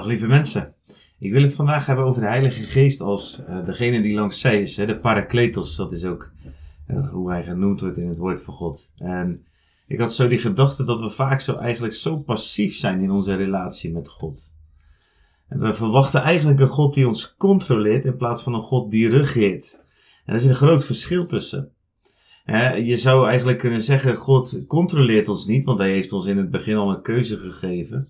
Dag lieve mensen. Ik wil het vandaag hebben over de Heilige Geest als uh, degene die langs zij is. Hè? De Parakletos, dat is ook uh, hoe hij genoemd wordt in het woord van God. En ik had zo die gedachte dat we vaak zo eigenlijk zo passief zijn in onze relatie met God. En we verwachten eigenlijk een God die ons controleert in plaats van een God die regeert. En er zit een groot verschil tussen. je zou eigenlijk kunnen zeggen, God controleert ons niet, want hij heeft ons in het begin al een keuze gegeven.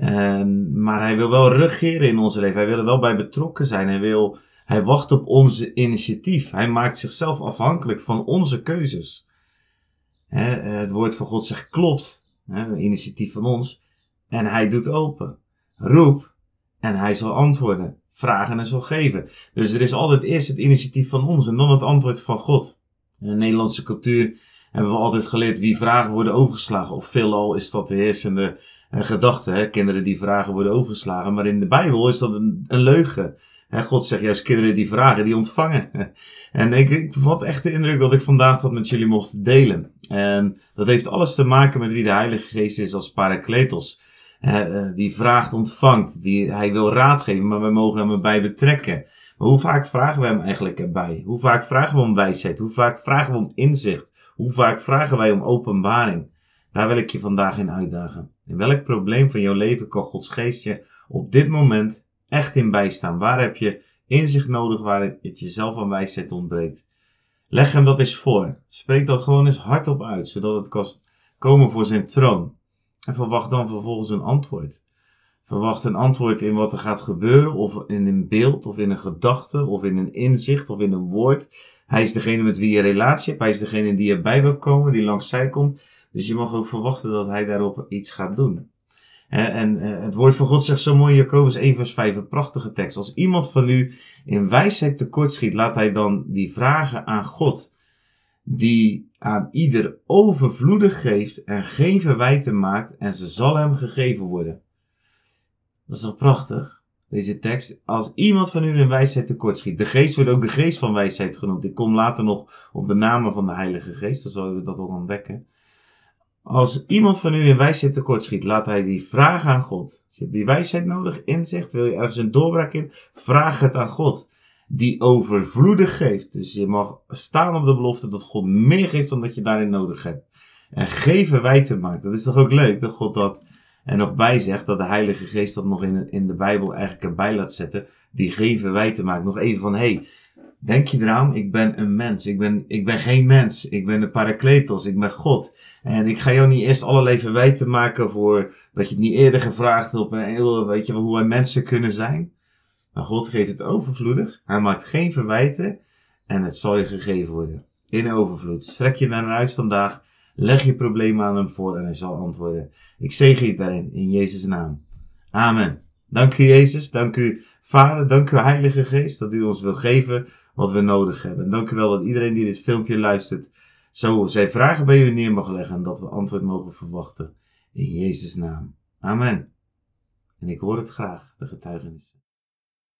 En, maar hij wil wel regeren in onze leven. Hij wil er wel bij betrokken zijn. Hij, wil, hij wacht op onze initiatief. Hij maakt zichzelf afhankelijk van onze keuzes. het woord van God zegt klopt. He, initiatief van ons. En hij doet open. Roep en hij zal antwoorden. Vragen en zal geven. Dus er is altijd eerst het initiatief van ons en dan het antwoord van God. In de Nederlandse cultuur hebben we altijd geleerd wie vragen worden overgeslagen. Of veelal is dat de heersende uh, gedachte. Hè? Kinderen die vragen worden overgeslagen. Maar in de Bijbel is dat een, een leugen. Hè? God zegt juist kinderen die vragen, die ontvangen. en ik, ik vat echt de indruk dat ik vandaag dat met jullie mocht delen. En dat heeft alles te maken met wie de Heilige Geest is als parakletos. Uh, die vraagt, ontvangt. Die, hij wil raad geven, maar we mogen hem erbij betrekken. Maar hoe vaak vragen we hem eigenlijk erbij? Hoe vaak vragen we om wijsheid? Hoe vaak vragen we om inzicht? Hoe vaak vragen wij om openbaring? Daar wil ik je vandaag in uitdagen. In welk probleem van jouw leven kan Gods geest je op dit moment echt in bijstaan? Waar heb je inzicht nodig waar het jezelf aan wijsheid ontbreekt? Leg hem dat eens voor. Spreek dat gewoon eens hardop uit, zodat het kan komen voor zijn troon. En verwacht dan vervolgens een antwoord. Verwacht een antwoord in wat er gaat gebeuren, of in een beeld, of in een gedachte, of in een inzicht, of in een woord. Hij is degene met wie je relatie hebt. Hij is degene die erbij wil komen, die langs zij komt. Dus je mag ook verwachten dat hij daarop iets gaat doen. En eh, het woord van God zegt zo mooi in Jacobus 1 vers 5, een prachtige tekst. Als iemand van u in wijsheid tekortschiet, laat hij dan die vragen aan God, die aan ieder overvloedig geeft en geen verwijten maakt, en ze zal hem gegeven worden. Dat is toch prachtig? Deze tekst. Als iemand van u in wijsheid tekortschiet. De geest wordt ook de geest van wijsheid genoemd. Ik kom later nog op de namen van de Heilige Geest. Dan zullen we dat al ontdekken. Als iemand van u in wijsheid tekortschiet, laat hij die vragen aan God. Als je hebt die wijsheid nodig, inzicht, wil je ergens een doorbraak in, vraag het aan God. Die overvloedig geeft. Dus je mag staan op de belofte dat God meer geeft dan dat je daarin nodig hebt. En geven wij te maken. Dat is toch ook leuk dat God dat er nog bij zegt, dat de Heilige Geest dat nog in, in de Bijbel eigenlijk erbij laat zetten. Die geven wij te maken. Nog even van, hey, Denk je eraan, ik ben een mens. Ik ben, ik ben geen mens. Ik ben de parakletos. Ik ben God. En ik ga jou niet eerst allerlei verwijten maken voor dat je het niet eerder gevraagd hebt. En weet je, hoe wij mensen kunnen zijn. Maar God geeft het overvloedig. Hij maakt geen verwijten. En het zal je gegeven worden. In overvloed. Strek je naar uit vandaag. Leg je probleem aan hem voor en hij zal antwoorden. Ik zegen je daarin. In Jezus' naam. Amen. Dank u Jezus. Dank u Vader. Dank u Heilige Geest dat u ons wil geven wat we nodig hebben. dank u wel dat iedereen die dit filmpje luistert, zo zijn vragen bij u neer mag leggen en dat we antwoord mogen verwachten. In Jezus' naam. Amen. En ik hoor het graag, de getuigenissen.